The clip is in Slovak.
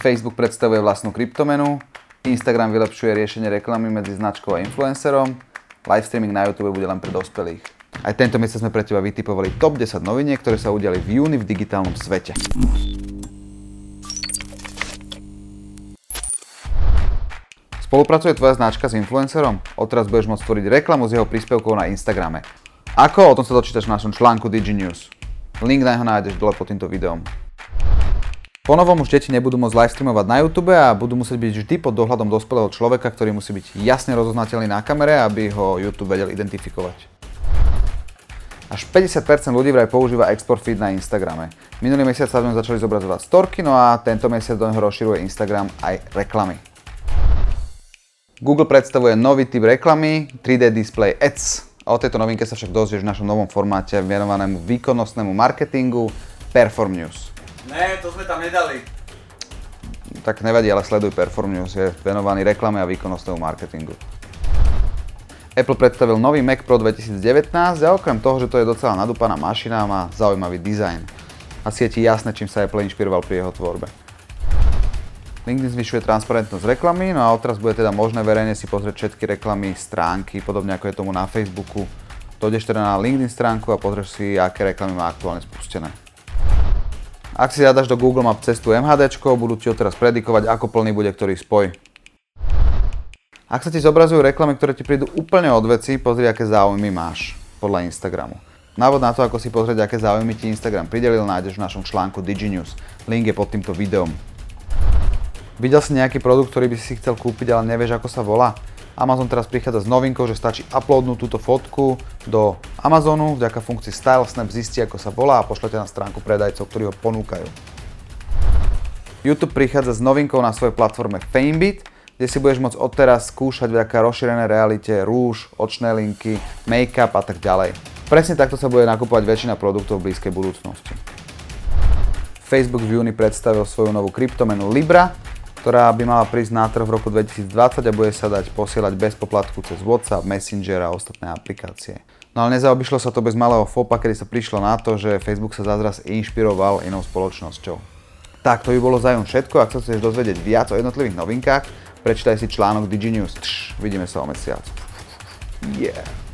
Facebook predstavuje vlastnú kryptomenu, Instagram vylepšuje riešenie reklamy medzi značkou a influencerom, live streaming na YouTube bude len pre dospelých. Aj tento mesiac sme pre teba vytipovali top 10 noviniek, ktoré sa udiali v júni v digitálnom svete. Spolupracuje tvoja značka s influencerom? Odteraz budeš môcť stvoriť reklamu s jeho príspevkou na Instagrame. Ako? O tom sa dočítaš v našom článku DigiNews. Link na jeho nájdeš dole pod týmto videom. Po novom už deti nebudú môcť live streamovať na YouTube a budú musieť byť vždy pod dohľadom dospelého človeka, ktorý musí byť jasne rozoznateľný na kamere, aby ho YouTube vedel identifikovať. Až 50% ľudí vraj používa export feed na Instagrame. Minulý mesiac sa v ňom začali zobrazovať storky, no a tento mesiac do neho rozširuje Instagram aj reklamy. Google predstavuje nový typ reklamy 3D Display Ads. O tejto novinke sa však dozvieš v našom novom formáte venovanému výkonnostnému marketingu Perform News. Ne, to sme tam nedali. Tak nevadí, ale sleduj Perform News, je venovaný reklame a výkonnostnému marketingu. Apple predstavil nový Mac Pro 2019 a okrem toho, že to je docela nadúpaná mašina, má zaujímavý dizajn. Asi je ti jasné, čím sa Apple inšpiroval pri jeho tvorbe. LinkedIn zvyšuje transparentnosť reklamy, no a odteraz bude teda možné verejne si pozrieť všetky reklamy, stránky, podobne ako je tomu na Facebooku. Dojdeš teda na LinkedIn stránku a pozrieš si, aké reklamy má aktuálne spustené. Ak si zadaš do Google Map cestu MHD, budú ti odteraz predikovať, ako plný bude ktorý spoj. Ak sa ti zobrazujú reklamy, ktoré ti prídu úplne od veci, pozri, aké záujmy máš podľa Instagramu. Návod na to, ako si pozrieť, aké záujmy ti Instagram pridelil, nájdeš v našom článku DigiNews. Link je pod týmto videom. Videl si nejaký produkt, ktorý by si chcel kúpiť, ale nevieš, ako sa volá? Amazon teraz prichádza s novinkou, že stačí uploadnúť túto fotku do Amazonu, vďaka funkcii Style Snap zistí, ako sa volá a pošlete na stránku predajcov, ktorí ho ponúkajú. YouTube prichádza s novinkou na svojej platforme Famebit, kde si budeš môcť odteraz skúšať vďaka rozšírenej realite rúž, očné linky, make-up a tak ďalej. Presne takto sa bude nakupovať väčšina produktov v blízkej budúcnosti. Facebook v júni predstavil svoju novú kryptomenu Libra, ktorá by mala prísť na trh v roku 2020 a bude sa dať posielať bez poplatku cez WhatsApp, Messenger a ostatné aplikácie. No ale nezaobišlo sa to bez malého fopa, kedy sa prišlo na to, že Facebook sa zázraz inšpiroval inou spoločnosťou. Tak, to by bolo zájom všetko. Ak sa chceš dozvedieť viac o jednotlivých novinkách, prečítaj si článok DigiNews. Tš, vidíme sa o mesiac. Yeah.